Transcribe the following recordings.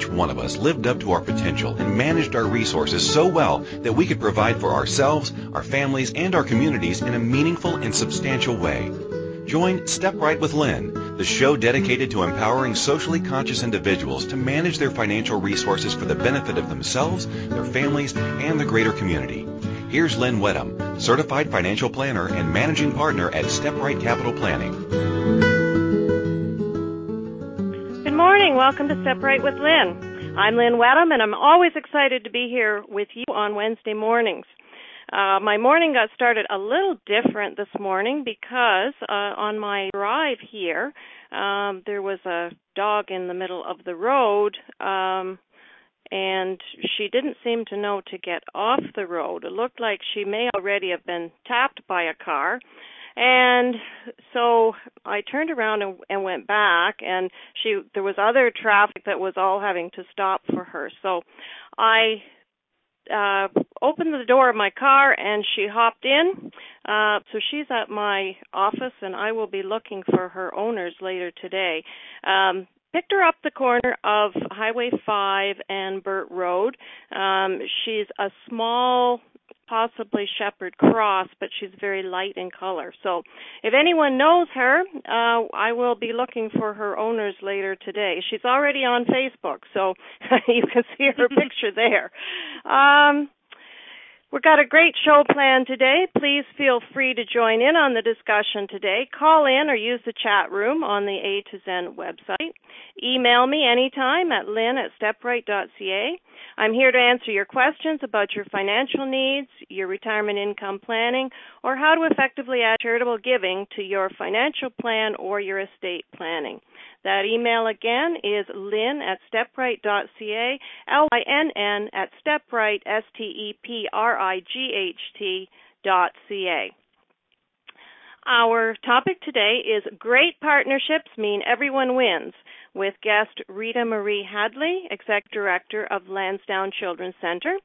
each one of us lived up to our potential and managed our resources so well that we could provide for ourselves, our families, and our communities in a meaningful and substantial way. Join Step Right with Lynn, the show dedicated to empowering socially conscious individuals to manage their financial resources for the benefit of themselves, their families, and the greater community. Here's Lynn Wedham, certified financial planner and managing partner at Step Right Capital Planning. Welcome to Right with Lynn. I'm Lynn Wedham, and I'm always excited to be here with you on Wednesday mornings. Uh, my morning got started a little different this morning because uh, on my drive here, um, there was a dog in the middle of the road. Um, and she didn't seem to know to get off the road. It looked like she may already have been tapped by a car. And so I turned around and, and went back and she there was other traffic that was all having to stop for her. So I uh opened the door of my car and she hopped in. Uh so she's at my office and I will be looking for her owners later today. Um picked her up the corner of Highway 5 and Burt Road. Um, she's a small, possibly shepherd cross, but she's very light in color. So if anyone knows her, uh, I will be looking for her owners later today. She's already on Facebook, so you can see her picture there. Um, We've got a great show planned today. Please feel free to join in on the discussion today. Call in or use the chat room on the A to Zen website. Email me anytime at lynn at stepright.ca. I'm here to answer your questions about your financial needs, your retirement income planning, or how to effectively add charitable giving to your financial plan or your estate planning. That email again is lynn at stepright.ca, L-I-N-N at stepright, S-T-E-P-R-I-G-H-T dot C-A. Our topic today is Great Partnerships Mean Everyone Wins with guest Rita Marie Hadley, Executive Director of Lansdowne Children's Center.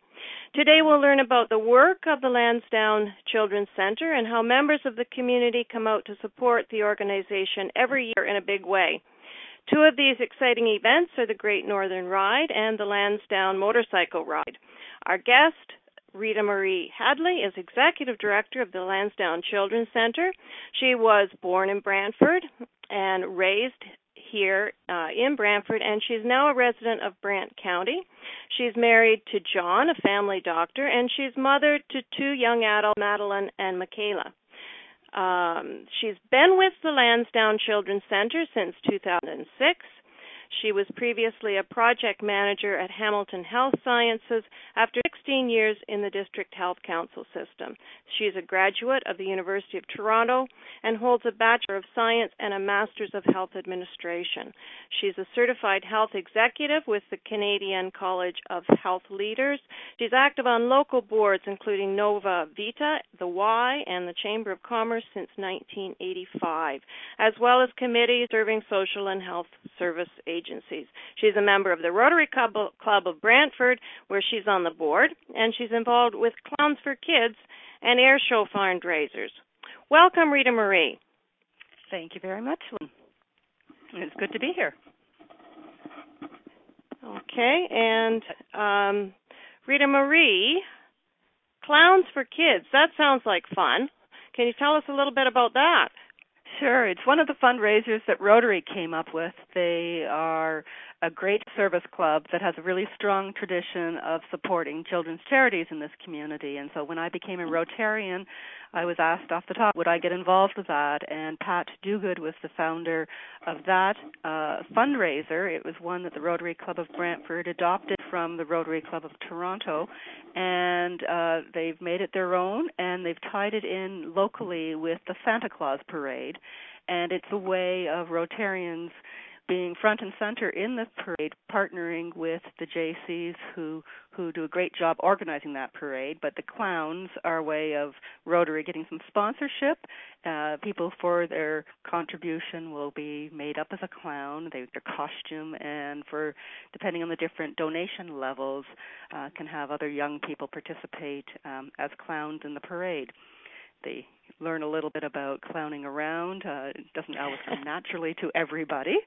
Today we'll learn about the work of the Lansdowne Children's Center and how members of the community come out to support the organization every year in a big way. Two of these exciting events are the Great Northern Ride and the Lansdowne Motorcycle Ride. Our guest, Rita Marie Hadley, is Executive Director of the Lansdowne Children's Center. She was born in Brantford and raised here uh, in Brantford, and she's now a resident of Brant County. She's married to John, a family doctor, and she's mother to two young adults, Madeline and Michaela. Um, she's been with the Lansdowne Children's Center since 2006. She was previously a project manager at Hamilton Health Sciences after 16 years in the District Health Council system. She is a graduate of the University of Toronto and holds a Bachelor of Science and a Master's of Health Administration. She's a certified health executive with the Canadian College of Health Leaders. She's active on local boards including Nova Vita, the Y, and the Chamber of Commerce since 1985, as well as committees serving social and health service agencies. She's a member of the Rotary Club of Brantford, where she's on the board, and she's involved with Clowns for Kids and Air Show fundraisers. Welcome, Rita Marie. Thank you very much. It's good to be here. Okay, and um, Rita Marie, Clowns for Kids. That sounds like fun. Can you tell us a little bit about that? Sure. It's one of the fundraisers that Rotary came up with. They are a great service club that has a really strong tradition of supporting children's charities in this community. And so when I became a Rotarian, I was asked off the top, would I get involved with that? And Pat Duguid was the founder of that uh, fundraiser. It was one that the Rotary Club of Brantford adopted from the Rotary Club of Toronto, and uh, they've made it their own, and they've tied it in locally with the Santa Claus Parade. And it's a way of Rotarians being front and center in the parade, partnering with the JCs who who do a great job organizing that parade. But the clowns are a way of Rotary getting some sponsorship. Uh, people for their contribution will be made up as a clown, they, their costume, and for depending on the different donation levels, uh, can have other young people participate um, as clowns in the parade. The learn a little bit about clowning around. Uh, it doesn't always come naturally to everybody.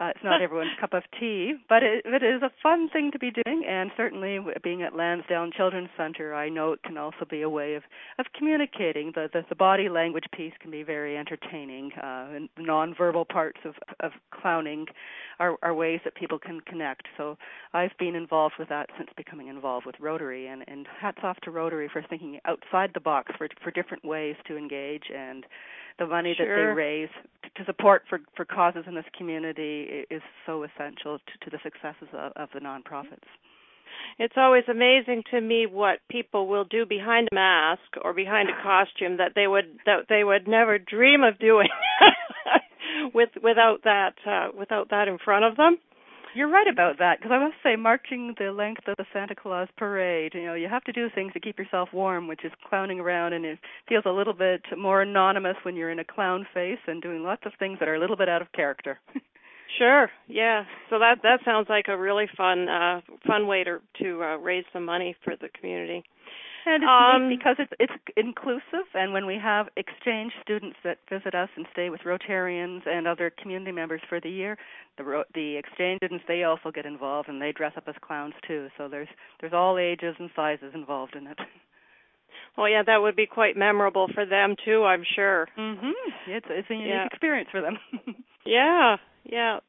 Uh, it's not everyone's cup of tea, but it, it is a fun thing to be doing. And certainly, being at Lansdowne Children's Center, I know it can also be a way of of communicating. The the, the body language piece can be very entertaining. Uh, and nonverbal parts of of clowning are, are ways that people can connect. So I've been involved with that since becoming involved with Rotary, and and hats off to Rotary for thinking outside the box for for different ways to engage and the money sure. that they raise to support for for causes in this community is so essential to, to the successes of, of the nonprofits. It's always amazing to me what people will do behind a mask or behind a costume that they would that they would never dream of doing with without that uh, without that in front of them. You're right about that because I must say, marching the length of the Santa Claus parade, you know, you have to do things to keep yourself warm, which is clowning around, and it feels a little bit more anonymous when you're in a clown face and doing lots of things that are a little bit out of character. Sure. Yeah. So that that sounds like a really fun uh fun way to to uh, raise some money for the community. And it's um, neat because it's it's inclusive, and when we have exchange students that visit us and stay with Rotarians and other community members for the year, the the exchange students they also get involved and they dress up as clowns too. So there's there's all ages and sizes involved in it. Well, yeah, that would be quite memorable for them too, I'm sure. Mhm. It's it's a unique yeah. experience for them. yeah, yeah.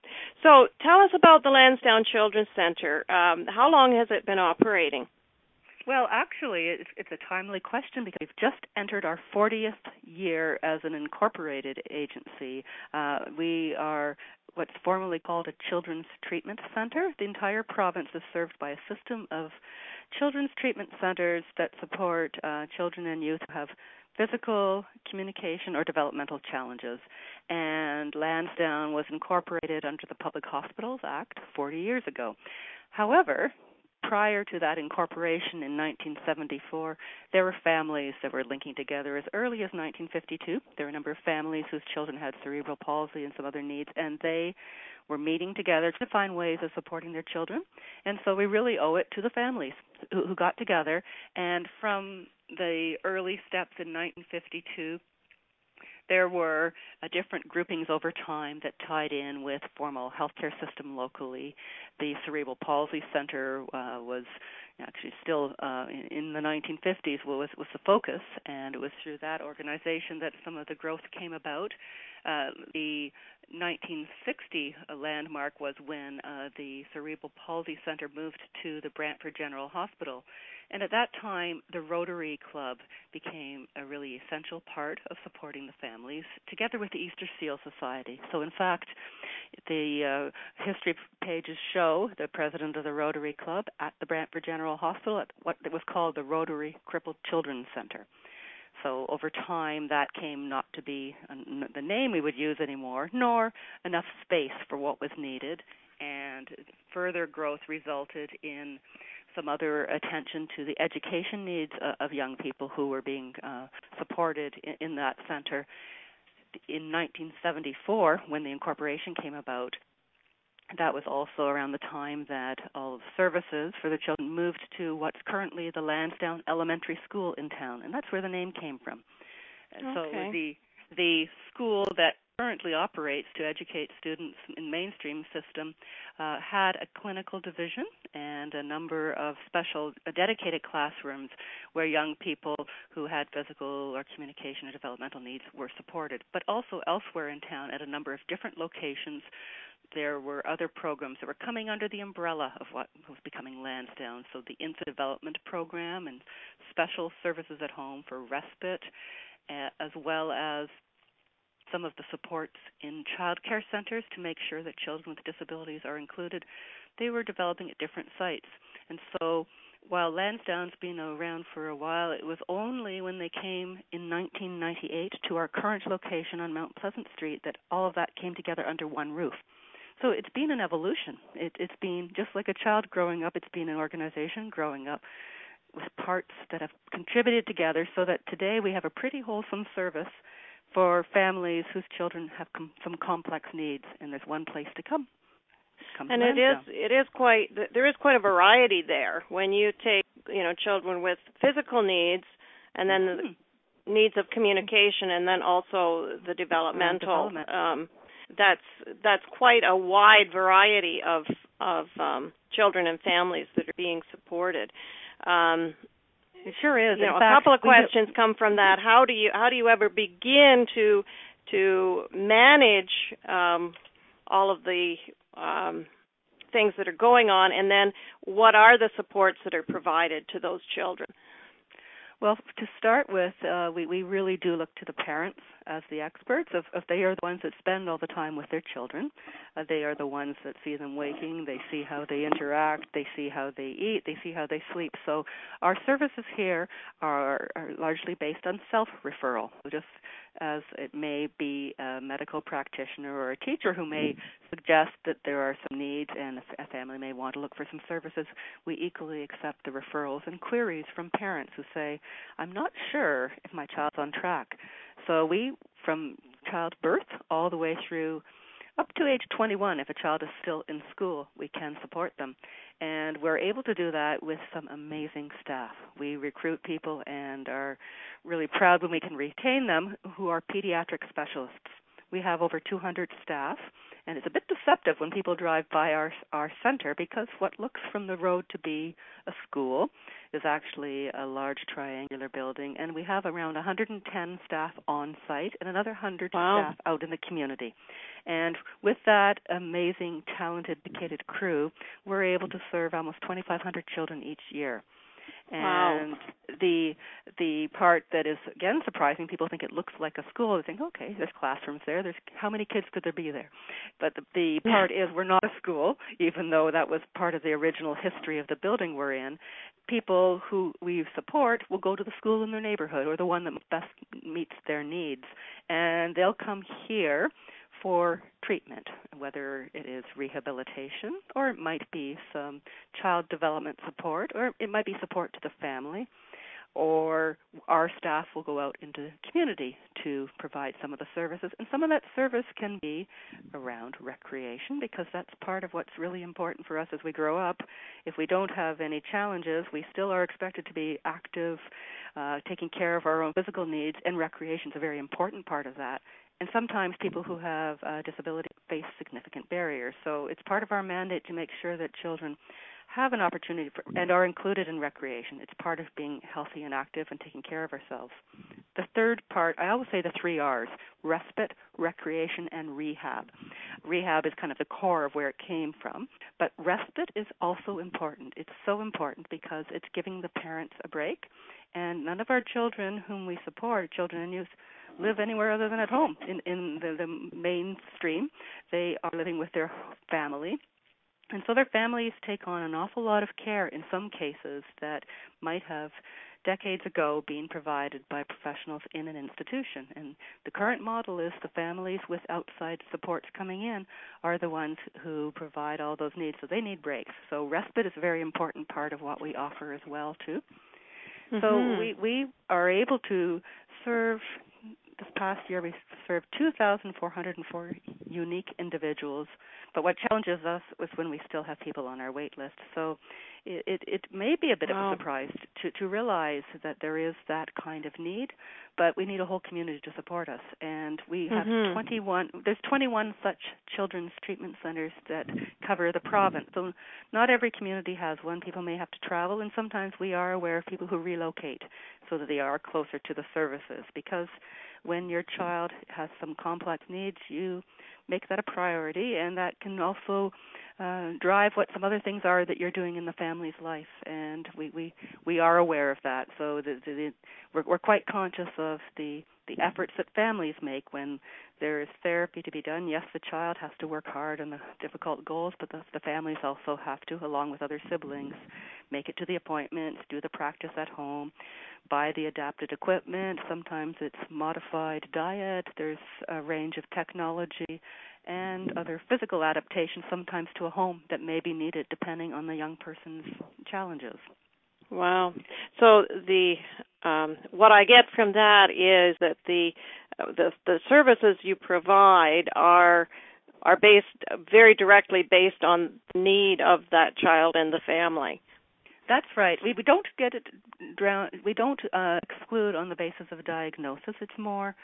So, tell us about the Lansdowne Children's Center. Um, how long has it been operating? Well, actually, it's, it's a timely question because we've just entered our 40th year as an incorporated agency. Uh, we are what's formerly called a children's treatment center. The entire province is served by a system of children's treatment centers that support uh, children and youth who have physical, communication, or developmental challenges. And Lansdowne was incorporated under the Public Hospitals Act 40 years ago. However, prior to that incorporation in 1974, there were families that were linking together as early as 1952. There were a number of families whose children had cerebral palsy and some other needs, and they were meeting together to find ways of supporting their children. And so we really owe it to the families who, who got together. And from the early steps in 1952, there were uh, different groupings over time that tied in with formal healthcare system locally. The Cerebral Palsy Center uh, was actually still uh, in, the 1950s was was the focus, and it was through that organization that some of the growth came about. Uh, the 1960 landmark was when uh, the Cerebral Palsy Center moved to the Brantford General Hospital and at that time, the Rotary Club became a really essential part of supporting the families, together with the Easter Seal Society. So, in fact, the uh, history pages show the president of the Rotary Club at the Brantford General Hospital at what was called the Rotary Crippled Children's Center. So over time, that came not to be the name we would use anymore, nor enough space for what was needed, and further growth resulted in some other attention to the education needs uh, of young people who were being uh, supported in, in that center. In 1974, when the incorporation came about, that was also around the time that all of the services for the children moved to what's currently the Lansdowne Elementary School in town, and that's where the name came from. Okay. So the the school that currently operates to educate students in mainstream system uh, had a clinical division and a number of special uh, dedicated classrooms where young people who had physical or communication or developmental needs were supported but also elsewhere in town at a number of different locations there were other programs that were coming under the umbrella of what was becoming Lansdowne. So the infant development program and special services at home for respite, uh, as well as some of the supports in child care centers to make sure that children with disabilities are included. They were developing at different sites. And so while Lansdowne's been around for a while, it was only when they came in 1998 to our current location on Mount Pleasant Street that all of that came together under one roof. So it's been an evolution. It, it's been just like a child growing up, it's been an organization growing up with parts that have contributed together so that today we have a pretty wholesome service for families whose children have com- some complex needs, and there's one place to come. come and to it is it is quite there is quite a variety there when you take you know children with physical needs, and then mm-hmm. needs of communication and then also the developmental development. um that's that's quite a wide variety of of um children and families that are being supported um it sure is. you know In a fact, couple of questions come from that. How do you how do you ever begin to to manage um all of the um things that are going on? And then what are the supports that are provided to those children? Well, to start with, uh, we we really do look to the parents as the experts. If, if they are the ones that spend all the time with their children, uh, they are the ones that see them waking. They see how they interact. They see how they eat. They see how they sleep. So our services here are, are largely based on self-referral, just as it may be a medical practitioner or a teacher who may suggest that there are some needs and a family may want to look for some services. We equally accept the referrals and queries from parents who say, I'm not sure if my child's on track. So we, from child birth all the way through up to age 21, if a child is still in school, we can support them. And we're able to do that with some amazing staff. We recruit people and are really proud when we can retain them who are pediatric specialists. We have over 200 staff, and it's a bit deceptive when people drive by our our center because what looks from the road to be a school is actually a large triangular building, and we have around 110 staff on site and another 100 Wow. staff out in the community. And with that amazing, talented, dedicated crew, we're able to serve almost 2,500 children each year. Wow. And the the part that is again surprising, people think it looks like a school. They think, okay, there's classrooms there. There's how many kids could there be there? But the, the part is, we're not a school, even though that was part of the original history of the building we're in. People who we support will go to the school in their neighborhood or the one that best meets their needs, and they'll come here for treatment, whether it is rehabilitation or it might be some child development support or it might be support to the family or our staff will go out into the community to provide some of the services. And some of that service can be around recreation because that's part of what's really important for us as we grow up. If we don't have any challenges we still are expected to be active uh, taking care of our own physical needs and recreation is a very important part of that and sometimes people who have uh, disability face significant barriers. So it's part of our mandate to make sure that children have an opportunity for, and are included in recreation. It's part of being healthy and active and taking care of ourselves. The third part, I always say the three R's respite, recreation, and rehab. Rehab is kind of the core of where it came from, but respite is also important. It's so important because it's giving the parents a break. And none of our children whom we support, children and youth, live anywhere other than at home. In in the, the mainstream they are living with their family. And so their families take on an awful lot of care in some cases that might have decades ago been provided by professionals in an institution. And the current model is the families with outside supports coming in are the ones who provide all those needs. So they need breaks. So respite is a very important part of what we offer as well too. So Mhm. we we are able to serve this past year we served 2,404 unique individuals. But what challenges us is when we still have people on our wait list. So it, it, it may be a bit Wow. of a surprise to, to realize that there is that kind of need, but we need a whole community to support us. And we have Mhm. 21, there's 21 such children's treatment centers that cover the province. So not every community has one. People may have to travel, and sometimes we are aware of people who relocate so that they are closer to the services because when your child has some complex needs, you make that a priority, and that can also uh, drive what some other things are that you're doing in the family's life. And we we we are aware of that. So the, the, the, we're we're quite conscious of the the efforts that families make when there is therapy to be done. Yes, the child has to work hard on the difficult goals, but the, the families also have to, along with other siblings, make it to the appointments, do the practice at home, buy the adapted equipment. Sometimes it's modified diet. There's a range of technology and other physical adaptations, sometimes to a home that may be needed depending on the young person's challenges. Wow. So the um, what I get from that is that the the the services you provide are are based very directly based on the need of that child and the family. That's right. We we don't get it drown. We don't uh, exclude on the basis of a diagnosis. It's more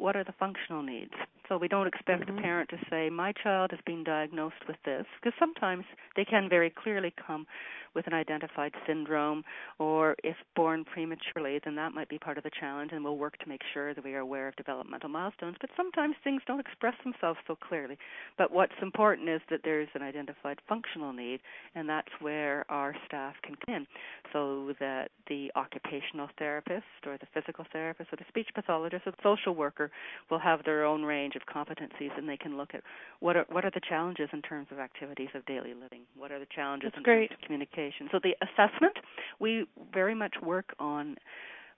what are the functional needs. So we don't expect mm-hmm. the parent to say, my child has been diagnosed with this, because sometimes they can very clearly come with an identified syndrome, or if born prematurely, then that might be part of the challenge, and we'll work to make sure that we are aware of developmental milestones. But sometimes things don't express themselves so clearly. But what's important is that there's an identified functional need, and that's where our staff can come in, so that the occupational therapist, or the physical therapist, or the speech pathologist, or the social worker will have their own range of competencies, and they can look at what are what are the challenges in terms of activities of daily living, what are the challenges That's in great. terms of communication. So the assessment, we very much work on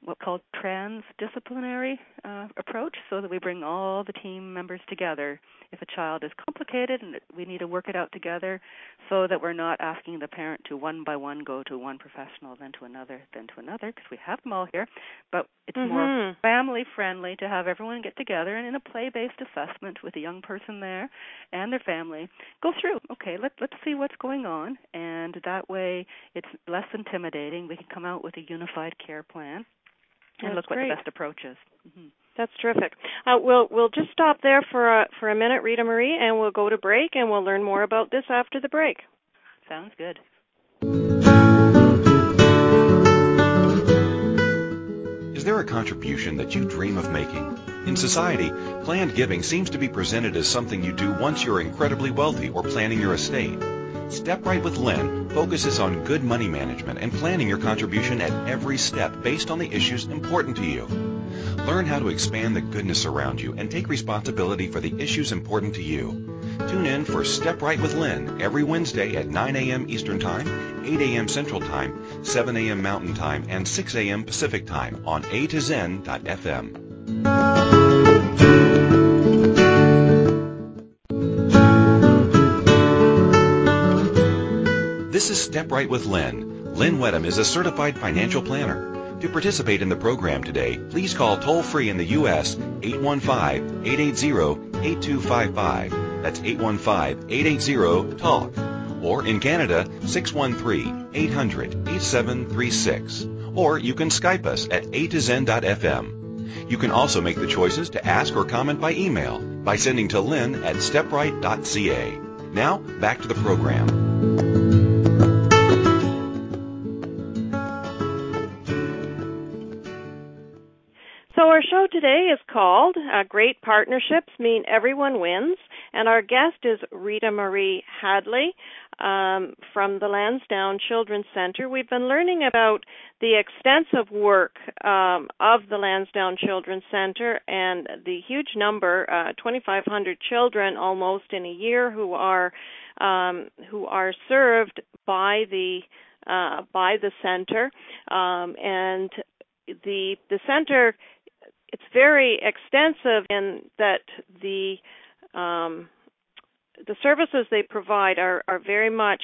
what's called transdisciplinary uh, approach, so that we bring all the team members together. If a child is complicated, and we need to work it out together, so that we're not asking the parent to one by one go to one professional, then to another, then to another, because we have them all here. But it's mm-hmm. more family friendly to have everyone get together and in a play-based assessment with a young person there and their family, go through. Okay, let let's see what's going on, and that way it's less intimidating. We can come out with a unified care plan and That's look what the best approach is. Mm-hmm. That's terrific. Uh, we'll we'll just stop there for a for a minute, Rita Marie, and we'll go to break, and we'll learn more about this after the break. Sounds good. Is there a contribution that you dream of making? In society, planned giving seems to be presented as something you do once you're incredibly wealthy or planning your estate. Step Right with Lynn focuses on good money management and planning your contribution at every step based on the issues important to you. Learn how to expand the goodness around you and take responsibility for the issues important to you. Tune in for Step Right with Lynn every Wednesday at 9 a.m. Eastern Time, 8 a.m. Central Time, 7 a.m. Mountain Time, and 6 a.m. Pacific Time on A to Zen.fm. This is Step Right with Lynn. Lynn Wedham is a certified financial planner. To participate in the program today, please call toll free in the U.S. 815-880-8255. That's 815-880-TALK. Or in Canada, 613-800-8736. Or you can Skype us at a to zen.fm. You can also make the choices to ask or comment by email by sending to lynn at stepright.ca. Now, back to the program. Show today is called uh, Great Partnerships Mean Everyone Wins, and our guest is Rita Marie Hadley um, from the Lansdowne Children's Center. We've been learning about the extensive work um, of the Lansdowne Children's Center and the huge number, uh, 2,500 children almost in a year, who are um, who are served by the uh, by the center, um, and the the center it's very extensive in that the um, the services they provide are, are very much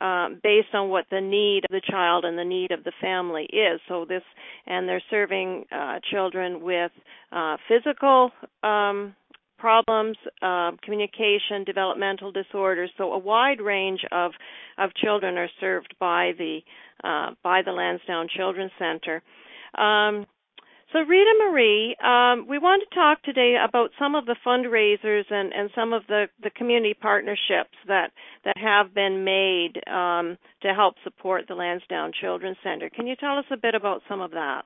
um, based on what the need of the child and the need of the family is. So this, and they're serving uh, children with uh, physical um, problems, uh, communication, developmental disorders. So a wide range of of children are served by the uh, by the Lansdowne Children's Center. Um, so, Rita Marie, um, we want to talk today about some of the fundraisers and, and some of the, the community partnerships that, that have been made um, to help support the Lansdowne Children's Center. Can you tell us a bit about some of that?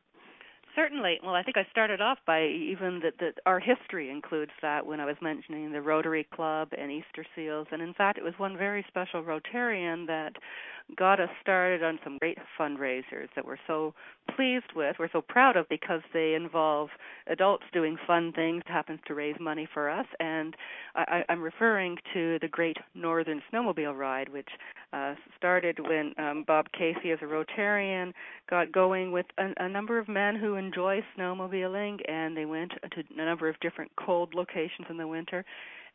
Certainly. Well, I think I started off by even that, that our history includes that when I was mentioning the Rotary Club and Easter Seals. And in fact, it was one very special Rotarian that got us started on some great fundraisers that we're so pleased with, we're so proud of because they involve adults doing fun things, happens to raise money for us. And I, I'm referring to the Great Northern Snowmobile Ride, which uh, started when um, Bob Casey, as a Rotarian, got going with a, a number of men who enjoy snowmobiling, and they went to a number of different cold locations in the winter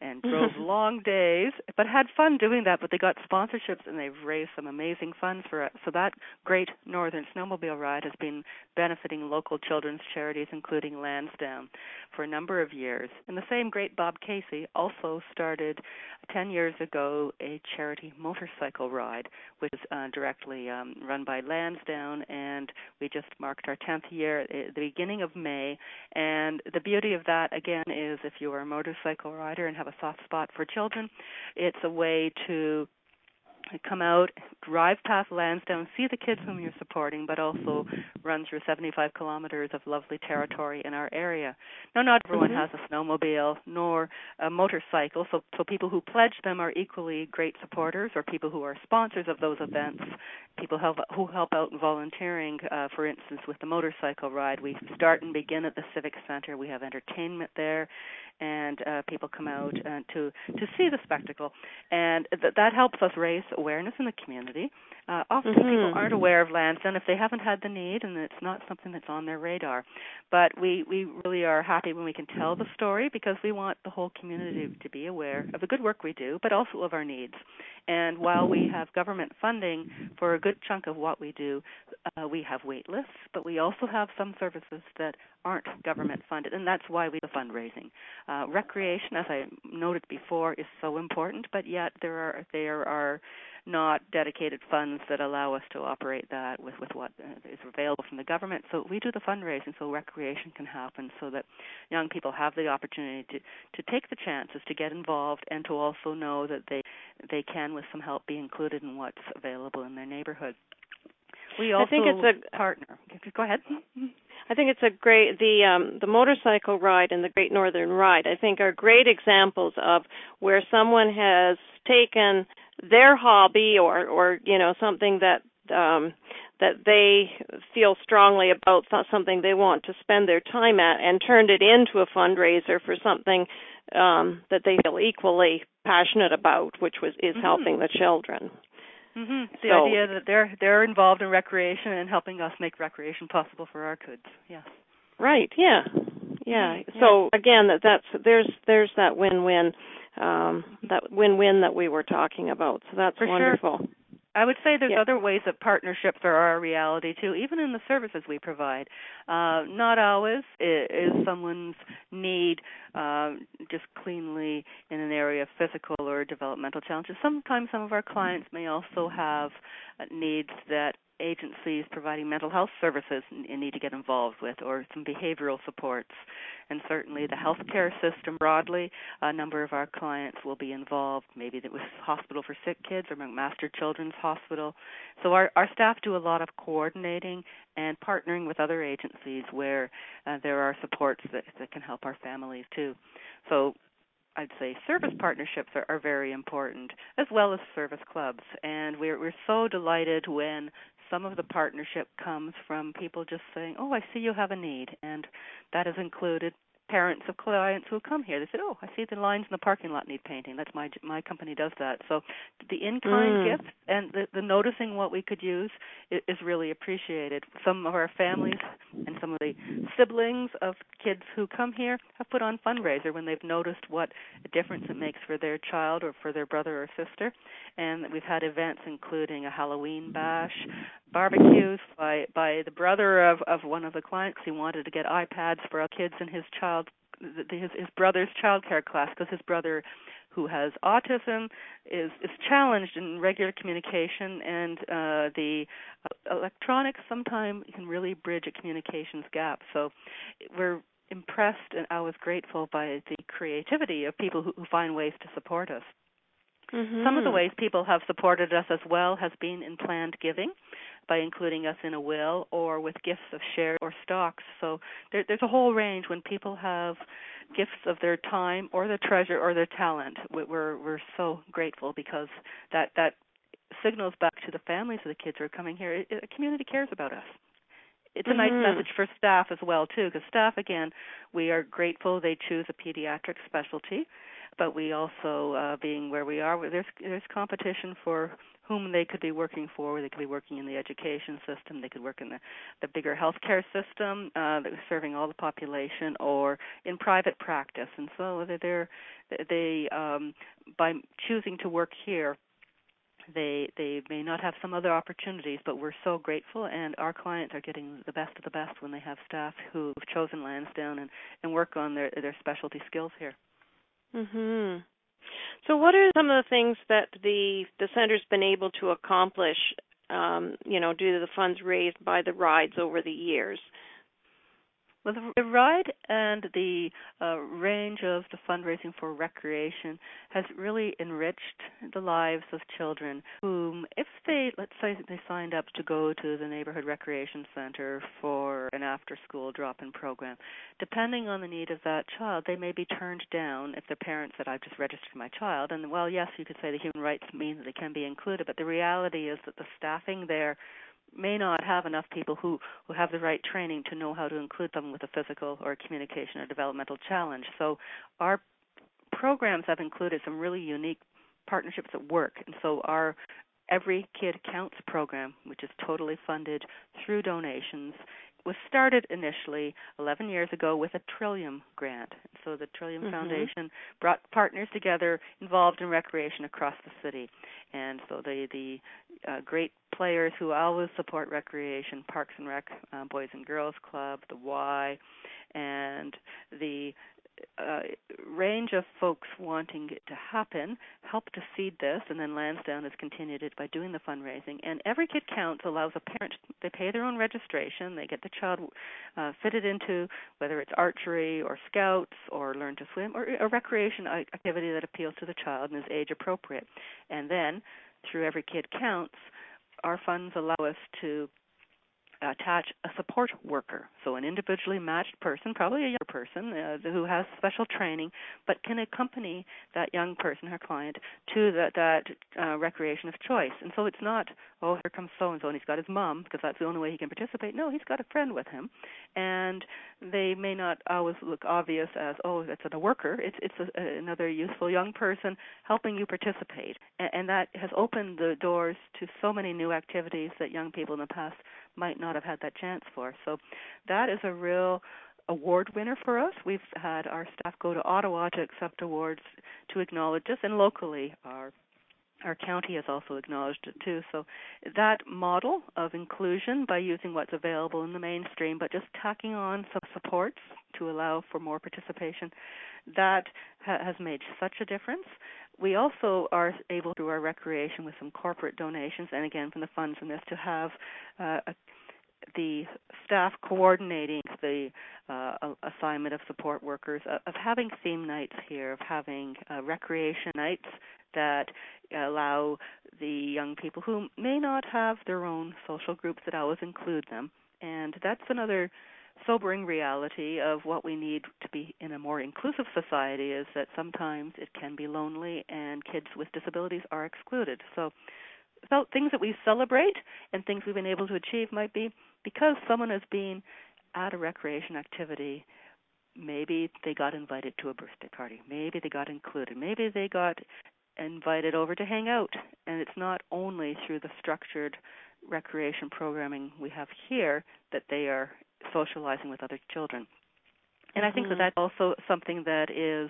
and drove long days, but had fun doing that. But they got sponsorships and they've raised some amazing funds for it. So that great Northern Snowmobile Ride has been benefiting local children's charities, including Lansdowne, for a number of years. And the same great Bob Casey also started 10 years ago a charity motorcycle ride, which is uh, directly um, run by Lansdowne, and we just marked our 10th year at the beginning of May. And the beauty of that, again, is if you are a motorcycle rider and have a soft spot for children, it's a way to come out, drive past Lansdowne, see the kids whom you're supporting, but also run through 75 kilometers of lovely territory in our area. Now, not everyone mm-hmm. has a snowmobile nor a motorcycle, so so people who pledge them are equally great supporters, or people who are sponsors of those events. People help, who help out in volunteering, uh, for instance, with the motorcycle ride. We start and begin at the Civic Center. We have entertainment there, and uh, people come out uh, to to see the spectacle, and th- that helps us raise awareness in the community. Uh, often mm-hmm. people aren't aware of Lansdowne if they haven't had the need, and it's not something that's on their radar. But we we really are happy when we can tell the story because we want the whole community to be aware of the good work we do, but also of our needs. And while we have government funding for a good chunk of what we do, uh, we have wait lists, but we also have some services that aren't government funded, and that's why we do fundraising. Uh, recreation, as I noted before, is so important, but yet there are there are not dedicated funds that allow us to operate that with, with what is available from the government. So we do the fundraising so recreation can happen so that young people have the opportunity to, to take the chances to get involved and to also know that they they can with some help be included in what's available in their neighborhood. We also I think it's a partner. Go ahead. I think it's a great the um the motorcycle ride and the Great Northern Ride I think are great examples of where someone has taken their hobby or or you know something that um that they feel strongly about something they want to spend their time at and turned it into a fundraiser for something um that they feel equally passionate about which was is mm-hmm. helping the children Mm-hmm. The so, idea that they're they're involved in recreation and helping us make recreation possible for our kids. Yes. Right. Yeah. Yeah. Mm-hmm. So again, that that's there's there's that win-win um that win-win that we were talking about. So that's for wonderful. Sure. I would say there's other ways that partnerships are our reality too, even in the services we provide. Uh, not always is someone's need uh, just cleanly in an area of physical or developmental challenges. Sometimes some of our clients may also have needs that agencies providing mental health services need to get involved with, or some behavioral supports. And certainly the healthcare system broadly, a number of our clients will be involved, maybe that was Hospital for Sick Kids or McMaster Children's Hospital. So our, our staff do a lot of coordinating and partnering with other agencies where uh, there are supports that, that can help our families too. So I'd say service partnerships are, are, very important, as well as service clubs. And we're we're so delighted when some of the partnership comes from people just saying, "Oh, I see you have a need," and that has included parents of clients who come here. They said, "Oh, I see the lines in the parking lot need painting. That's my my company does that." So the in-kind mm. gift and the, the noticing what we could use is, is really appreciated. Some of our families and some of the siblings of kids who come here have put on fundraiser when they've noticed what a difference it makes for their child or for their brother or sister. And we've had events including a Halloween bash, barbecues by by the brother of of one of the clients. He wanted to get iPads for our kids in his child his his brother's child care class because his brother who has autism is is challenged in regular communication and uh the uh, electronics sometimes can really bridge a communications gap. So we're impressed and I was grateful by the creativity of people who, who find ways to support us Mm-hmm. Some of the ways people have supported us as well has been in planned giving by including us in a will or with gifts of shares or stocks. So there, there's a whole range when people have gifts of their time or their treasure or their talent. We're we're so grateful because that that signals back to the families of the kids who are coming here. The community cares about us. It's a mm-hmm. nice message for staff as well too, because staff again, we are grateful they choose a pediatric specialty but we also, uh, being where we are, there's there's competition for whom they could be working for. They could be working in the education system. They could work in the, the bigger healthcare system uh, that was serving all the population, or in private practice. And so they're they um, by choosing to work here, they they may not have some other opportunities, but we're so grateful, and our clients are getting the best of the best when they have staff who've chosen Lansdowne and and work on their their specialty skills here. Mhm. So, what are some of the things that the the center's been able to accomplish, um, you know, due to the funds raised by the rides over the years? Well, the ride and the uh, range of the fundraising for recreation has really enriched the lives of children whom, if they, let's say, they signed up to go to the neighborhood recreation center for an after school drop in program, depending on the need of that child, they may be turned down if their parents said, I've just registered my child. And, well, yes, you could say the human rights means that they can be included, but the reality is that the staffing there may not have enough people who who have the right training to know how to include them with a physical or communication or developmental challenge. So our programs have included some really unique partnerships at work, and so our Every Kid Counts program, which is totally funded through donations, was started initially 11 years ago with a Trillium grant. So the Trillium mm-hmm. Foundation brought partners together involved in recreation across the city, and so the the uh, great players who always support recreation, Parks and Rec, uh, Boys and Girls Club, the Y, and the uh, range of folks wanting it to happen helped to seed this, and then Lansdowne has continued it by doing the fundraising. And Every Kid Counts allows a parent, they pay their own registration, they get the child uh, fitted into whether it's archery or scouts or learn to swim or a recreation activity that appeals to the child and is age appropriate. And then through Every Kid Counts, our funds allow us to attach a support worker, so an individually matched person, probably a young person uh, who has special training, but can accompany that young person, her client, to that that uh, recreation of choice. And so it's not, oh, here comes so and so, and he's got his mom because that's the only way he can participate. No, he's got a friend with him, and they may not always look obvious as, oh, that's a worker. It's it's a, another useful young person helping you participate, and, and that has opened the doors to so many new activities that young people in the past might not have had that chance for. So that is a real award winner for us. We've had our staff go to Ottawa to accept awards to acknowledge us, and locally our our county has also acknowledged it too. So that model of inclusion by using what's available in the mainstream, but just tacking on some supports to allow for more participation, that ha- has made such a difference we also are able through our recreation with some corporate donations and again from the funds from this to have uh, a, the staff coordinating the uh, assignment of support workers of, of having theme nights here of having uh, recreation nights that allow the young people who may not have their own social groups that always include them. And that's another sobering reality of what we need to be in a more inclusive society is that sometimes it can be lonely and kids with disabilities are excluded. So so things that we celebrate and things we've been able to achieve might be because someone has been at a recreation activity maybe they got invited to a birthday party maybe they got included maybe they got invited over to hang out and it's not only through the structured recreation programming we have here that they are socializing with other children. And I think that mm-hmm. that's also something that is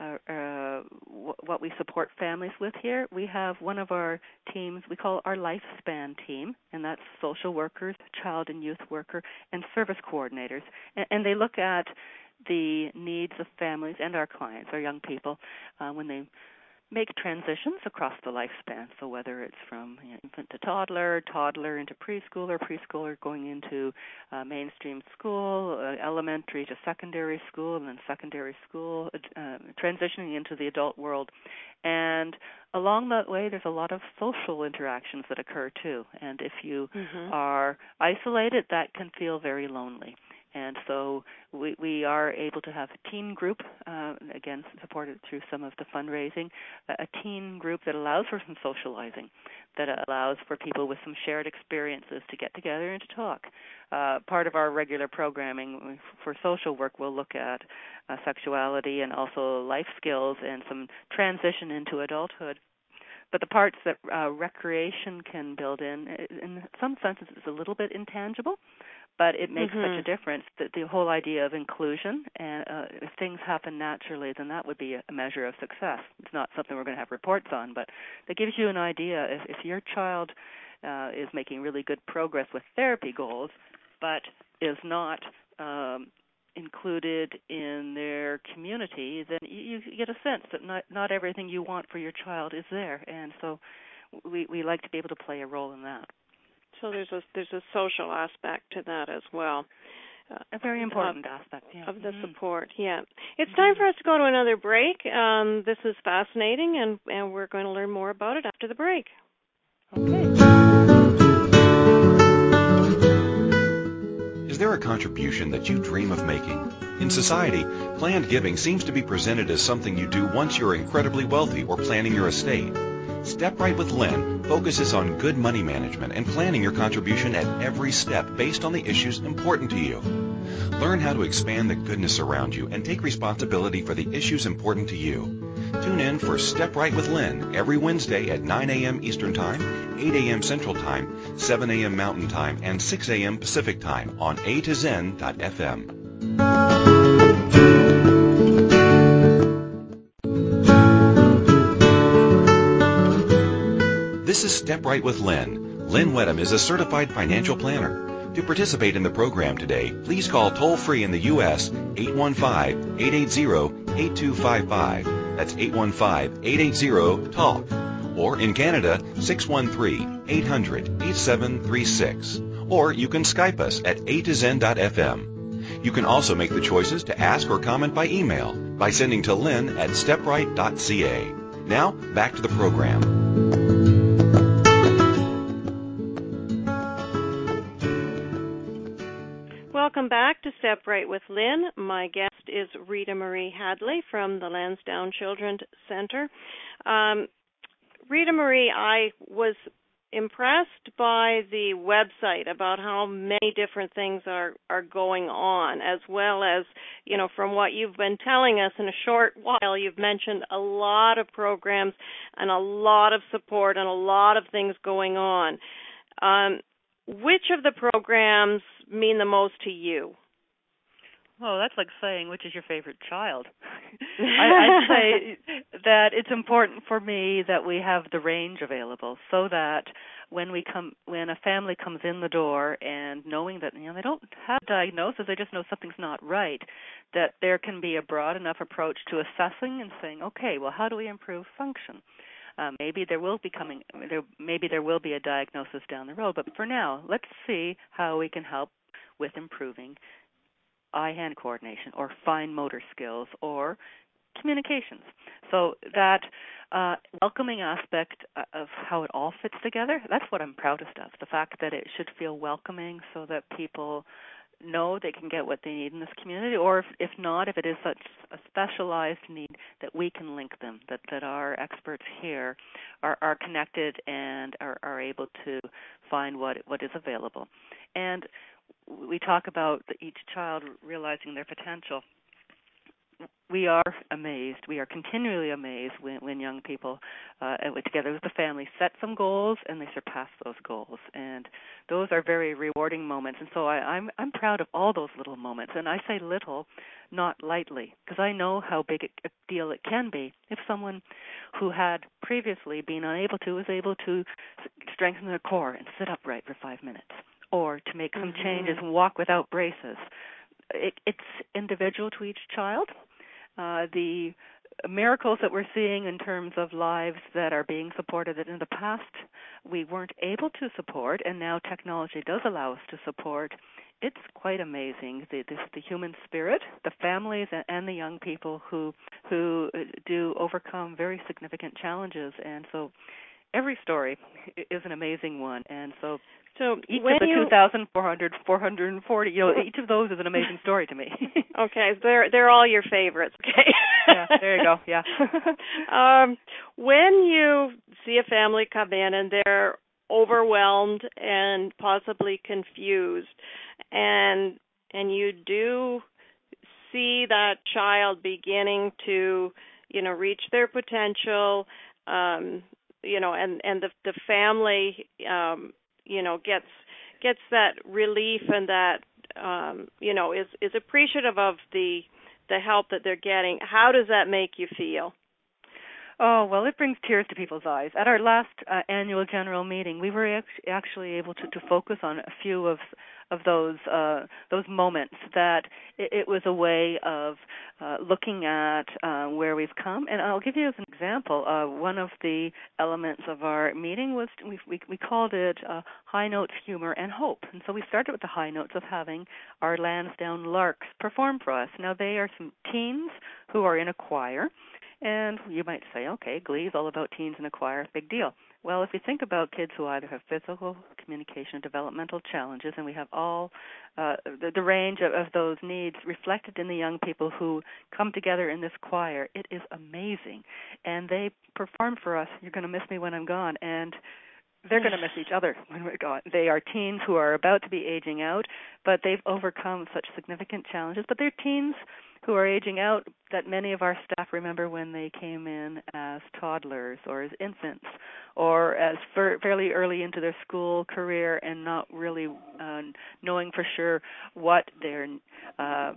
uh, uh, w- what we support families with here. We have one of our teams we call our lifespan team, and that's social workers, child and youth worker, and service coordinators, and, and they look at the needs of families and our clients, our young people, uh, when they make transitions across the lifespan. So whether it's from you know, infant to toddler, toddler into preschooler, preschooler going into uh, mainstream school, uh, elementary to secondary school, and then secondary school, uh, transitioning into the adult world. And along that way, there's a lot of social interactions that occur too. And if you mm-hmm. are isolated, that can feel very lonely And so we, we are able to have a teen group, uh, again supported through some of the fundraising, a teen group that allows for some socializing, that allows for people with some shared experiences to get together and to talk. Uh, part of our regular programming for social work will look at uh, sexuality and also life skills and some transition into adulthood but the parts that uh, recreation can build in, in some senses, it's a little bit intangible, but it makes mm-hmm. such a difference that the whole idea of inclusion and uh, if things happen naturally, then that would be a measure of success. It's not something we're going to have reports on, but that gives you an idea. If, if your child uh, is making really good progress with therapy goals, but is not um, included in their community, then you, you get a sense that not not everything you want for your child is there, and so we we like to be able to play a role in that. So there's a there's a social aspect to that as well. Uh, a very important of, aspect yeah. of the mm-hmm. support. Yeah, it's time for us to go to another break. Um, this is fascinating, and and we're going to learn more about it after the break. Okay. Is there a contribution that you dream of making? In society, planned giving seems to be presented as something you do once you're incredibly wealthy or planning your estate. Step Right with Lynn focuses on good money management and planning your contribution at every step based on the issues important to you. Learn how to expand the goodness around you and take responsibility for the issues important to you. Tune in for Step Right with Lynn every Wednesday at 9 a.m. Eastern Time, 8 a.m. Central Time, 7 a.m. Mountain Time, and 6 a.m. Pacific Time on A to Zen.fm. This is Step Right with Lynn. Lynn Wedham is a certified financial planner. To participate in the program today, please call toll free in the U.S. 815-880-8255. That's 815-880-TALK. Or in Canada, 613-800-8736. Or you can Skype us at a to zen.fm. You can also make the choices to ask or comment by email by sending to lynn at stepright.ca. Now, back to the program. Welcome back to Step Right with Lynn. My guest is Rita Marie Hadley from the Lansdowne Children's Center. Um, Rita Marie, I was impressed by the website about how many different things are are going on as well as you know from what you've been telling us in a short while you've mentioned a lot of programs and a lot of support and a lot of things going on um, which of the programs mean the most to you? Oh, that's like saying which is your favorite child. I, I'd say that it's important for me that we have the range available so that when we come when a family comes in the door and knowing that you know they don't have diagnosis they just know something's not right that there can be a broad enough approach to assessing and saying okay well how do we improve function uh, maybe there will be coming there maybe there will be a diagnosis down the road, but for now, let's see how we can help with improving eye-hand coordination or fine motor skills or communications. So that uh, welcoming aspect uh, of how it all fits together, that's what I'm proudest of. The fact that it should feel welcoming so that people know they can get what they need in this community, or if, if not, if it is such a specialized need, that we can link them, that, that our experts here are, are connected and are, are able to find what what is available. And we talk about each child realizing their potential we are amazed. We are continually amazed when, when young people, uh, together with the family, set some goals and they surpass those goals, and those are very rewarding moments. And so I, I'm I'm proud of all those little moments, and I say little, not lightly, because I know how big a deal it can be if someone who had previously been unable to is able to strengthen their core and sit upright for five minutes, or to make some mm-hmm. changes and walk without braces. It, it's individual to each child uh, the miracles that we're seeing in terms of lives that are being supported that in the past we weren't able to support and now technology does allow us to support it's quite amazing the this, the human spirit the families and the young people who who do overcome very significant challenges and so every story is an amazing one, and so so each of the you, 2,400, 440, you know, each of those is an amazing story to me. okay, they're they're all your favorites. Okay. yeah, there you go. Yeah. um, when you see a family come in and they're overwhelmed and possibly confused, and and you do see that child beginning to, you know, reach their potential, um, you know, and and the the family um you know gets gets that relief and that um you know is is appreciative of the the help that they're getting how does that make you feel Oh, well, it brings tears to people's eyes. At our last uh, annual general meeting, we were actually able to, to focus on a few of of those uh, those moments that it, it was a way of uh, looking at uh, where we've come. And I'll give you an example. Uh, one of the elements of our meeting was we we, we called it uh, high notes, humor, and hope. And so we started with the high notes of having our Lansdowne Larks perform for us. Now they are some teens who are in a choir and you might say, okay, Glee is all about teens in a choir, big deal. Well, if you think about kids who either have physical, communication, developmental challenges, and we have all uh, the, the range of, of those needs reflected in the young people who come together in this choir, it is amazing. And they perform for us, You're going to miss me when I'm gone. And they're going to miss each other when we're gone. They are teens who are about to be aging out, but they've overcome such significant challenges. But they're teens who are aging out that many of our staff remember when they came in as toddlers or as infants or as fairly early into their school career and not really uh, knowing for sure what their uh,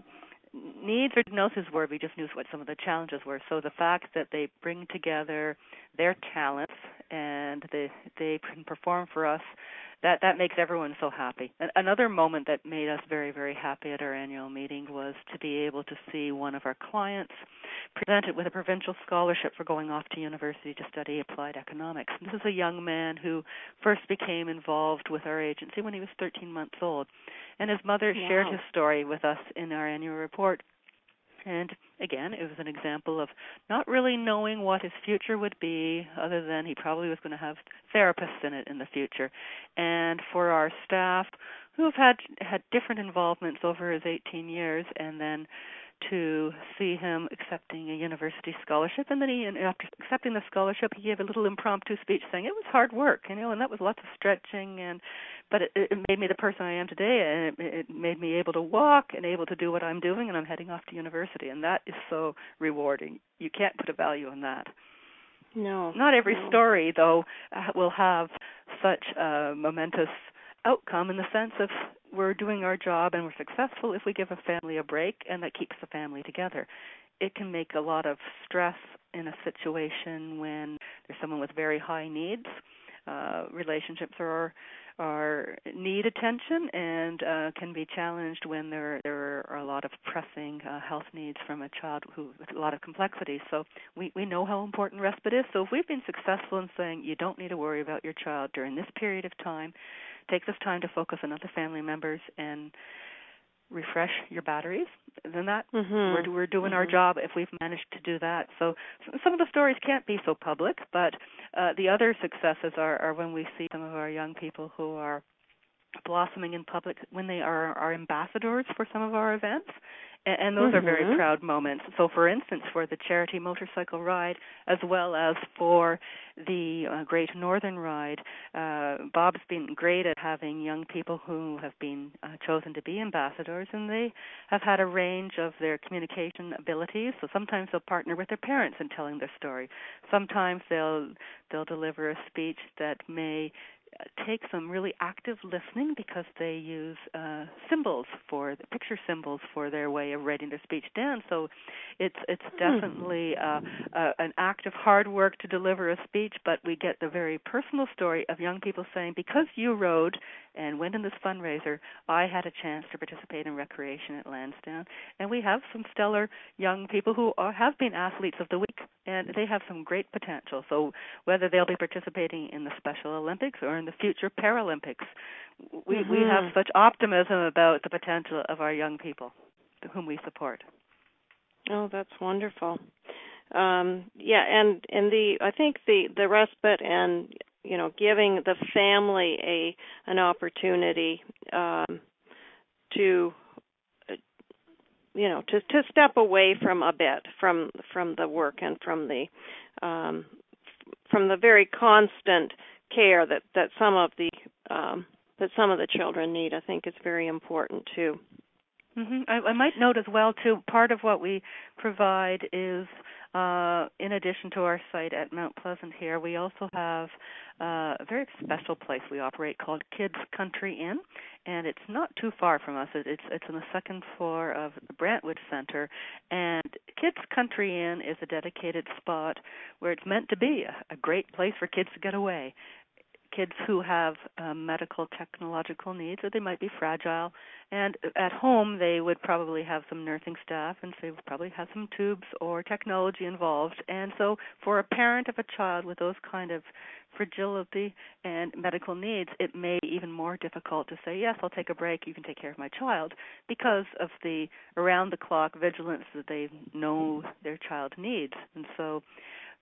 needs or diagnoses were. We just knew what some of the challenges were. So the fact that they bring together their talents and they they can perform for us that that makes everyone so happy. And Another moment that made us very very happy at our annual meeting was to be able to see one of our clients presented with a provincial scholarship for going off to university to study applied economics. This is a young man who first became involved with our agency when he was 13 months old, and his mother wow. shared his story with us in our annual report. And again, it was an example of not really knowing what his future would be, other than he probably was going to have therapists in it in the future. And for our staff who have had had different involvements over his 18 years, and then to see him accepting a university scholarship. And then he and after accepting the scholarship he gave a little impromptu speech saying it was hard work you know and that was lots of stretching and but it, it made me the person I am today and it, it made me able to walk and able to do what I'm doing and I'm heading off to university and that is so rewarding. You can't put a value on that. No. Not every no. story though uh, will have such a momentous outcome in the sense of we're doing our job and we're successful if we give a family a break and that keeps the family together. It can make a lot of stress in a situation when there's someone with very high needs. Uh, relationships are are need attention and uh, can be challenged when there there are a lot of pressing uh, health needs from a child who with a lot of complexity. So we we know how important respite is. So if we've been successful in saying you don't need to worry about your child during this period of time, take this time to focus on other family members and refresh your batteries then that mm-hmm. we're we're doing mm-hmm. our job if we've managed to do that so some of the stories can't be so public but uh, the other successes are are when we see some of our young people who are blossoming in public when they are our ambassadors for some of our events and, those mm-hmm. are very mm-hmm. proud moments. So, for instance, for the charity motorcycle ride, as well as for the uh, Great Northern Ride, uh, Bob's been great at having young people who have been uh, chosen to be ambassadors, and they have had a range of their communication abilities. So sometimes they'll partner with their parents in telling their story. Sometimes they'll they'll deliver a speech that may take some really active listening because they use uh, symbols for the picture symbols for their way of writing their speech down. So it's it's hmm. definitely uh, uh, an act of hard work to deliver a speech, but we get the very personal story of young people saying, because you rode and went in this fundraiser, I had a chance to participate in recreation at Lansdowne. And we have some stellar young people who are, have been athletes of the week, and they have some great potential. So whether they'll be participating in the Special Olympics or in the future Paralympics, we, mm-hmm. we have such optimism about the potential of our young people, whom we support. Oh, that's wonderful. um yeah and and the i think the the respite and you know giving the family a an opportunity um to you know to to step away from a bit from from the work and from the um from the very constant care that that some of the um that some of the children need i think is very important too Mm-hmm. I, I might note as well too. Part of what we provide is, uh, in addition to our site at Mount Pleasant here, we also have uh, a very special place we operate called Kids Country Inn, and it's not too far from us. It, it's it's on the second floor of the Brantwood Center, and Kids Country Inn is a dedicated spot where it's meant to be a, a great place for kids to get away kids who have um, medical technological needs or they might be fragile and at home they would probably have some nursing staff and they would probably have some tubes or technology involved. And so for a parent of a child with those kind of fragility and medical needs it may be even more difficult to say yes I'll take a break. You can take care of my child because of the around the clock vigilance that they know their child needs. And so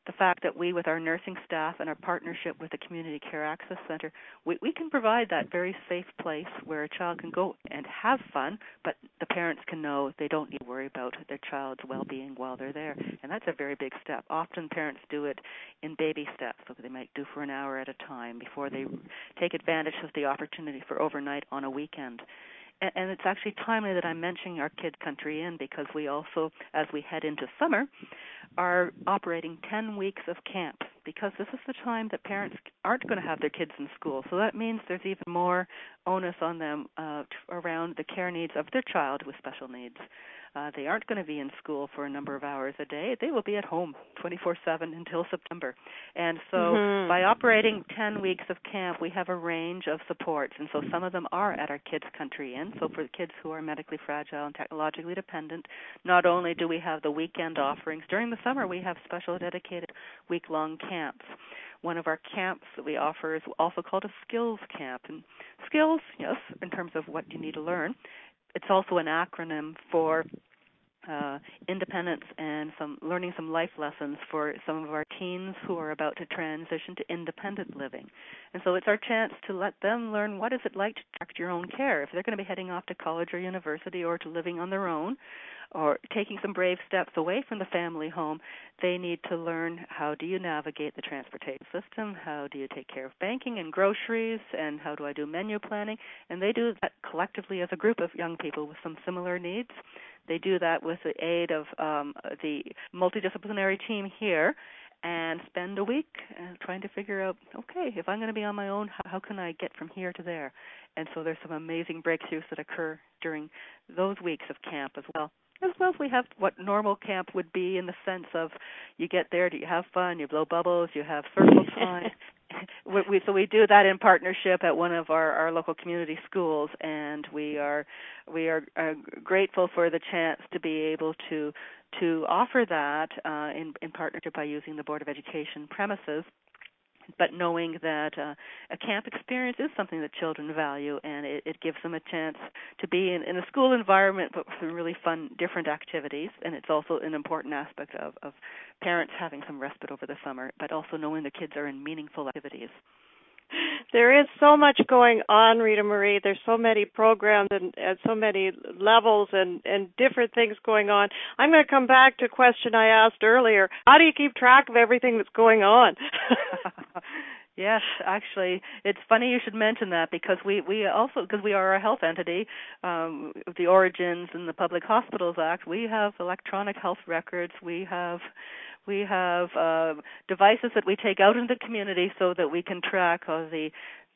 the fact that we, with our nursing staff and our partnership with the Community Care Access Center, we, we can provide that very safe place where a child can go and have fun, but the parents can know they don't need to worry about their child's well-being while they're there, and that's a very big step. Often parents do it in baby steps, so they might do for an hour at a time before they take advantage of the opportunity for overnight on a weekend and it's actually timely that I'm mentioning our Kid Country Inn because we also, as we head into summer, are operating 10 weeks of camp because this is the time that parents aren't going to have their kids in school. So that means there's even more onus on them uh, around the care needs of their child with special needs. Uh, they aren't going to be in school for a number of hours a day. They will be at home 24/7 until September. And so mm-hmm. by operating 10 weeks of camp, we have a range of supports. And so some of them are at our Kids Country Inn. So for the kids who are medically fragile and technologically dependent, not only do we have the weekend offerings, during the summer we have special dedicated week-long camps one of our camps that we offer is also called a skills camp. And skills, yes, in terms of what you need to learn, it's also an acronym for uh, independence and some learning some life lessons for some of our teens who are about to transition to independent living. And so it's our chance to let them learn what is it like to direct your own care. If they're going to be heading off to college or university or to living on their own, or taking some brave steps away from the family home, they need to learn how do you navigate the transportation system, how do you take care of banking and groceries, and how do I do menu planning. And they do that collectively as a group of young people with some similar needs. They do that with the aid of um, the multidisciplinary team here and spend a week uh, trying to figure out okay if i'm going to be on my own how, how can i get from here to there and so there's some amazing breakthroughs that occur during those weeks of camp as well as well as we have what normal camp would be in the sense of you get there, do you have fun, you blow bubbles, you have circle time. we, we, so we do that in partnership at one of our, our local community schools, and we are we are, are grateful for the chance to be able to to offer that uh, in, in partnership by using the Board of Education premises but knowing that uh, a camp experience is something that children value, and it, it gives them a chance to be in, in a school environment, but with some really fun, different activities. And it's also an important aspect of, of parents having some respite over the summer, but also knowing the kids are in meaningful activities there is so much going on, Rita Marie. There's so many programs and, and so many levels and, and different things going on. I'm going to come back to a question I asked earlier. How do you keep track of everything that's going on? Yes, actually, it's funny you should mention that because we we also because we are a health entity, um, the Origins and the Public Hospitals Act. We have electronic health records. We have we have uh, devices that we take out into the community so that we can track all the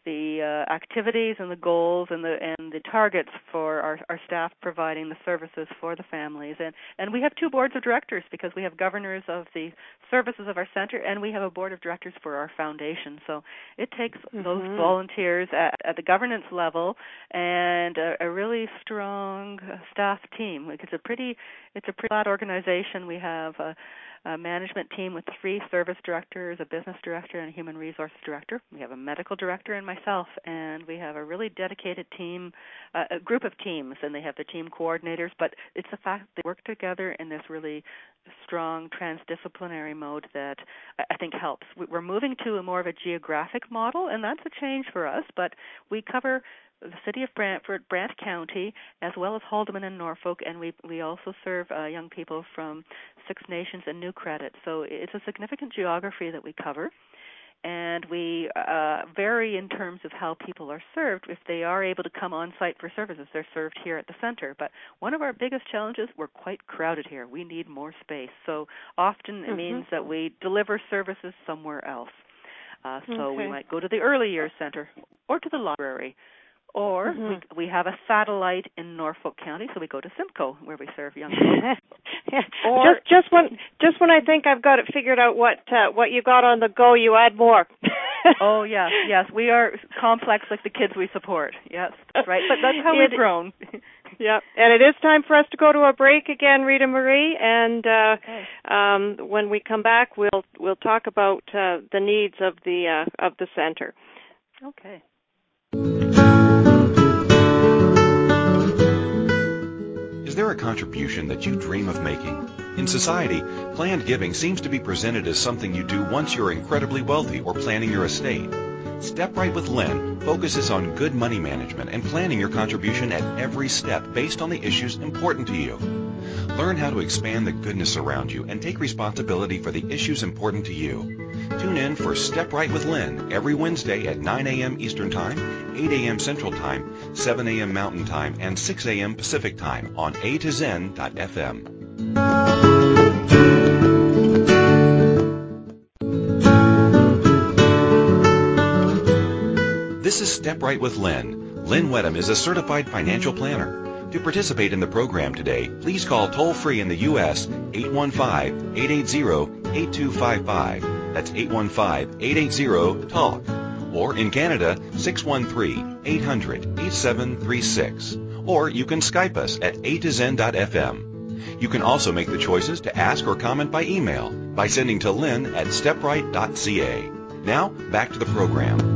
the uh, activities and the goals and the and the targets for our, our staff providing the services for the families. And and we have two boards of directors because we have governors of the services of our center and we have a board of directors for our foundation. So it takes mm-hmm. those volunteers at, at the governance level and a, a really strong staff team. Like it's a pretty it's a pretty flat organization. We have uh, a management team with three service directors, a business director, and a human resources director. We have a medical director and myself, and we have a really dedicated team, uh, a group of teams, and they have the team coordinators. But it's the fact they work together in this really strong transdisciplinary mode that I think helps. We're moving to a more of a geographic model, and that's a change for us. But we cover the city of Brantford, Brant County, as well as Haldimand and Norfolk, and we we also serve uh, young people from Six Nations and New Credit. So it's a significant geography that we cover, and we uh, vary in terms of how people are served. If they are able to come on site for services, they're served here at the center. But one of our biggest challenges, we're quite crowded here. We need more space. So often it mm-hmm. means that we deliver services somewhere else. Uh, so okay. we might go to the early years center or to the library or mm-hmm. we, we have a satellite in Norfolk County, so we go to Simcoe where we serve young people. yeah. Or just just when just when I think I've got it figured out what uh, what you got on the go, you add more. oh yes, yes, we are complex like the kids we support. Yes, that's right. But that's how we've grown. yeah, and it is time for us to go to a break again, Rita Marie. And uh, okay. um, when we come back, we'll we'll talk about uh, the needs of the uh, of the center. Okay. A contribution that you dream of making? In society, planned giving seems to be presented as something you do once you're incredibly wealthy or planning your estate. Step Right with Lynn focuses on good money management and planning your contribution at every step based on the issues important to you. Learn how to expand the goodness around you and take responsibility for the issues important to you. Tune in for Step Right with Lynn every Wednesday at 9 a.m. Eastern Time, 8 a.m. Central Time, 7 a.m. Mountain Time, and 6 a.m. Pacific Time on A to Zen.fm. This is Step Right with Lynn. Lynn Wedham is a certified financial planner. To participate in the program today, please call toll free in the U.S. 815-880-8255. That's 815-880-TALK. Or in Canada, 613-800-8736. Or you can Skype us at a to. You can also make the choices to ask or comment by email by sending to lynn at stepright.ca. Now, back to the program.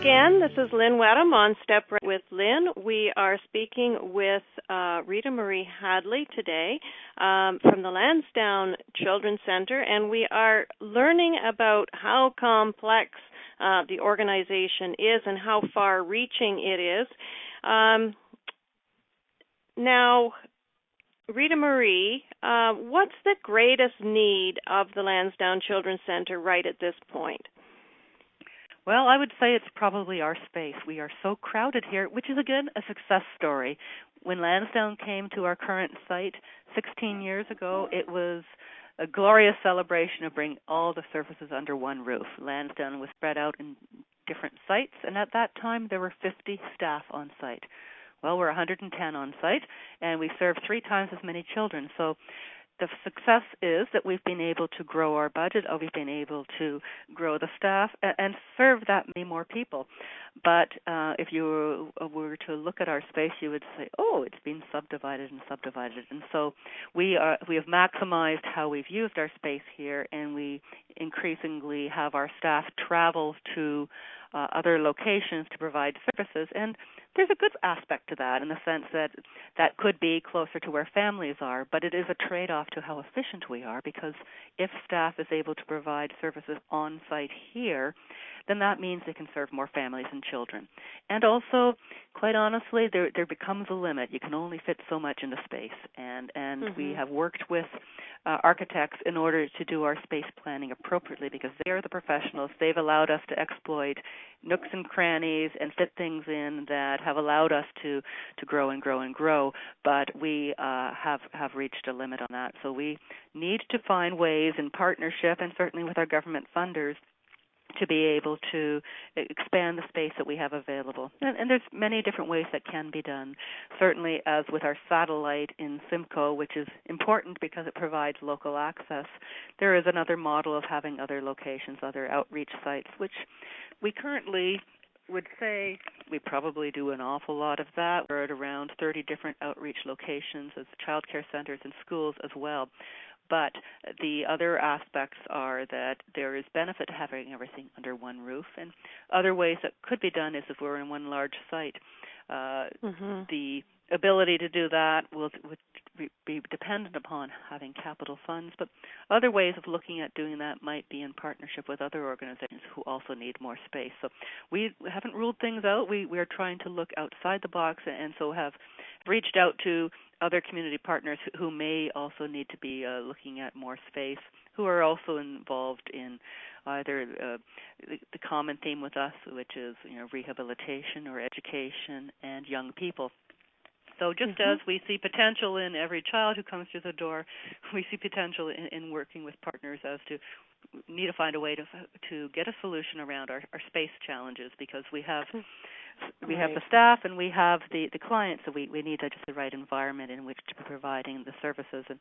Again. This is Lynn Wedham on Step Right with Lynn. We are speaking with uh, Rita Marie Hadley today um, from the Lansdowne Children's Center, and we are learning about how complex uh, the organization is and how far reaching it is. Um, now, Rita Marie, uh, what's the greatest need of the Lansdowne Children's Center right at this point? Well, I would say it's probably our space. We are so crowded here, which is again a success story. When Lansdowne came to our current site 16 years ago, it was a glorious celebration of bringing all the services under one roof. Lansdowne was spread out in different sites, and at that time there were 50 staff on site. Well, we're 110 on site, and we serve three times as many children. So the success is that we've been able to grow our budget, or we've been able to grow the staff and serve that many more people. But uh, if you were to look at our space, you would say, "Oh, it's been subdivided and subdivided." And so we are we have maximized how we've used our space here, and we increasingly have our staff travel to uh, other locations to provide services. And there's a good aspect to that in the sense that that could be closer to where families are, but it is a trade off to how efficient we are because if staff is able to provide services on site here, then that means they can serve more families and children. And also, quite honestly, there there becomes a limit. You can only fit so much into space, and and mm-hmm. we have worked with uh, architects in order to do our space planning appropriately because they are the professionals. They've allowed us to exploit nooks and crannies and fit things in that have allowed us to to grow and grow and grow. But we uh, have have reached a limit on that. So we need to find ways in partnership and certainly with our government funders to be able to expand the space that we have available. And, and, there's many different ways that can be done. Certainly, as with our satellite in Simcoe, which is important because it provides local access, there is another model of having other locations, other outreach sites, which we currently would say we probably do an awful lot of that. We're at around 30 different outreach locations as child care centers and schools as well. But the other aspects are that there is benefit to having everything under one roof, and other ways that could be done is if we're in one large site. Uh, mm-hmm. The ability to do that will would be dependent upon having capital funds, but other ways of looking at doing that might be in partnership with other organizations who also need more space. So we haven't ruled things out. We we are trying to look outside the box, and so have reached out to other community partners who may also need to be uh, looking at more space, who are also involved in either uh, the, the common theme with us, which is you know rehabilitation or education and young people. So just mm-hmm. as we see potential in every child who comes through the door, we see potential in, in working with partners as to need to find a way to to get a solution around our, our space challenges because we have we have the staff and we have the the clients so we we need just the right environment in which to be providing the services. And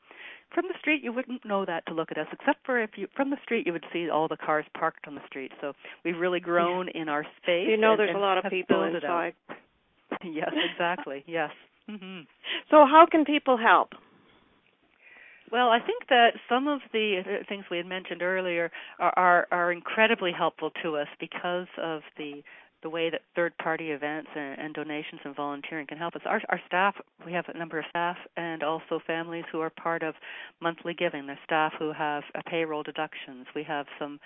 from the street you wouldn't know that to look at us except for if you from the street you would see all the cars parked on the street. So we've really grown yeah. in our space you know and, there's and a lot of people inside. Yes exactly. Yes mm-hmm. so how can people help well, I think that some of the uh, things we had mentioned earlier are, are, are incredibly helpful to us because of the the way that third party events and, and donations and volunteering can help us. Our, our staff, we have a number of staff and also families who are part of monthly giving. There's staff who have payroll deductions. We have some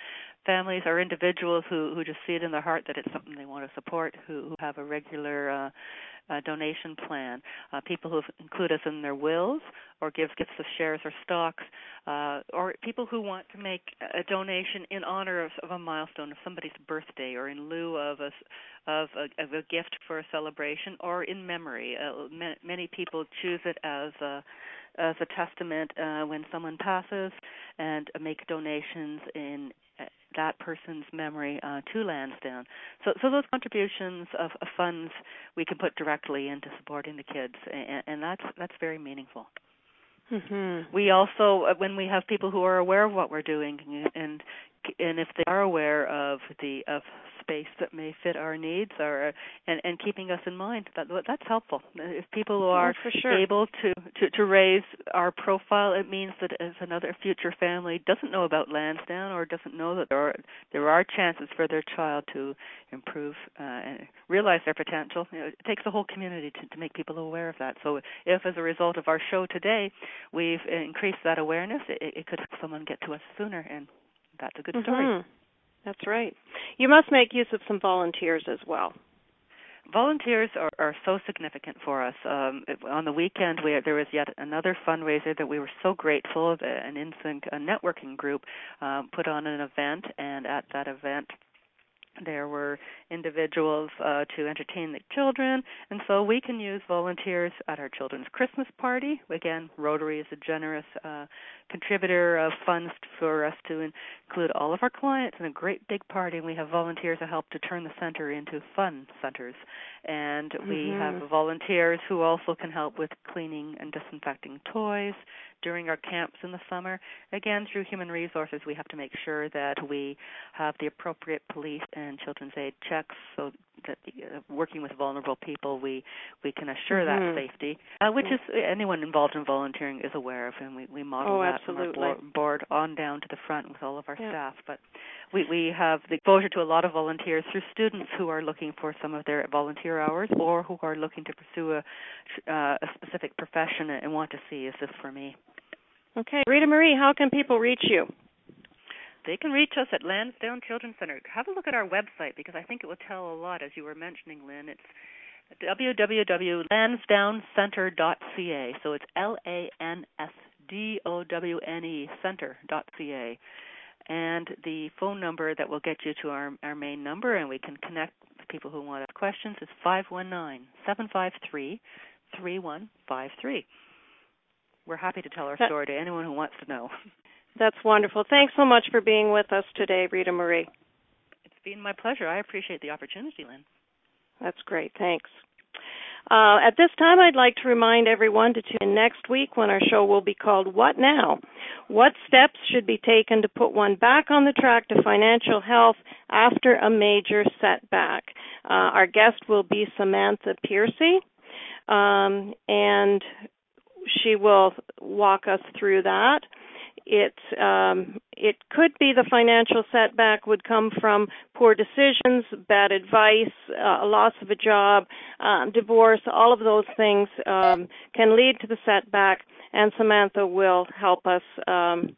families or individuals who, who just see it in their heart that it's something they want to support, who, who have a regular uh, uh, donation plan. Uh, people who include us in their wills or give gifts of shares or stocks, uh, or people who want to make a donation in honor of, of a milestone of somebody's birthday or in lieu of a of a, of a gift for a celebration or in memory. Uh, ma- many people choose it as a as a testament uh, when someone passes and make donations in that person's memory uh, to Lansdowne. So, so those contributions of, of, funds we can put directly into supporting the kids, and, and that's that's very meaningful. Mm-hmm. We also, uh, when we have people who are aware of what we're doing, and and if they are aware of the of space that may fit our needs or and and keeping us in mind that that's helpful if people are oh, sure. able to, to to raise our profile it means that if another future family doesn't know about Lansdowne or doesn't know that there are there are chances for their child to improve uh, and realize their potential you know, it takes the whole community to, to make people aware of that so if as a result of our show today we've increased that awareness it, it could help someone get to us sooner and that's a good story mm-hmm. That's right. You must make use of some volunteers as well. Volunteers are, are so significant for us. Um, on the weekend, we, there was yet another fundraiser that we were so grateful. That an InSync a networking group um, put on an event, and at that event, there were individuals uh, to entertain the children, and so we can use volunteers at our children's Christmas party. Again, Rotary is a generous uh, contributor of funds for us to include all of our clients in a great big party, and we have volunteers to help to turn the center into fun centers. And we mm-hmm. have volunteers who also can help with cleaning and disinfecting toys, during our camps in the summer. Again, through human resources, we have to make sure that we have the appropriate police and children's aid checks so that uh, working with vulnerable people, we we can assure mm-hmm. that safety, uh, which is anyone involved in volunteering is aware of, and we we model oh, that absolutely. from our board on down to the front with all of our yeah. staff. But we we have the exposure to a lot of volunteers through students who are looking for some of their volunteer hours or who are looking to pursue a uh, a specific profession and want to see is this for me. Okay, Rita Marie, how can people reach you? They can reach us at Lansdowne Children's Center. Have a look at our website because I think it will tell a lot, as you were mentioning, Lynn. It's www.lansdownecenter.ca. So it's L A N S D O W N E center.ca. And the phone number that will get you to our, our main number and we can connect with people who want to questions is 519 753 3153 we're happy to tell our story to anyone who wants to know. That's wonderful. Thanks so much for being with us today, Rita Marie. It's been my pleasure. I appreciate the opportunity, Lynn. That's great. Thanks. Uh, at this time, I'd like to remind everyone to tune in next week when our show will be called What Now? What steps should be taken to put one back on the track to financial health after a major setback? Uh, our guest will be Samantha Piercy, um, and she will walk us through that it um, it could be the financial setback would come from poor decisions, bad advice, uh, a loss of a job, um, divorce. All of those things um, can lead to the setback, and Samantha will help us um,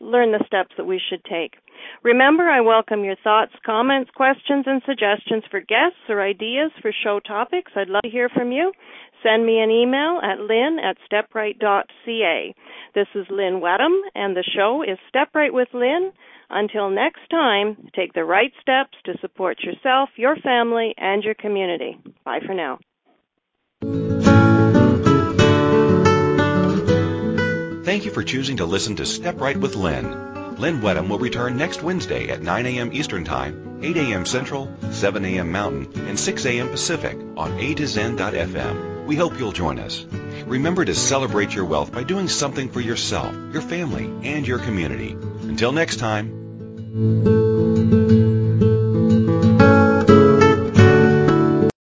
learn the steps that we should take. Remember, I welcome your thoughts, comments, questions, and suggestions for guests or ideas for show topics. I'd love to hear from you. Send me an email at lynn at stepright.ca. This is Lynn Wedham, and the show is Step Right with Lynn. Until next time, take the right steps to support yourself, your family, and your community. Bye for now. Thank you for choosing to listen to Step Right with Lynn. Lynn Wedham will return next Wednesday at 9 a.m. Eastern Time, 8 a.m. Central, 7 a.m. Mountain, and 6 a.m. Pacific on A to Zen.fm. We hope you'll join us. Remember to celebrate your wealth by doing something for yourself, your family, and your community. Until next time.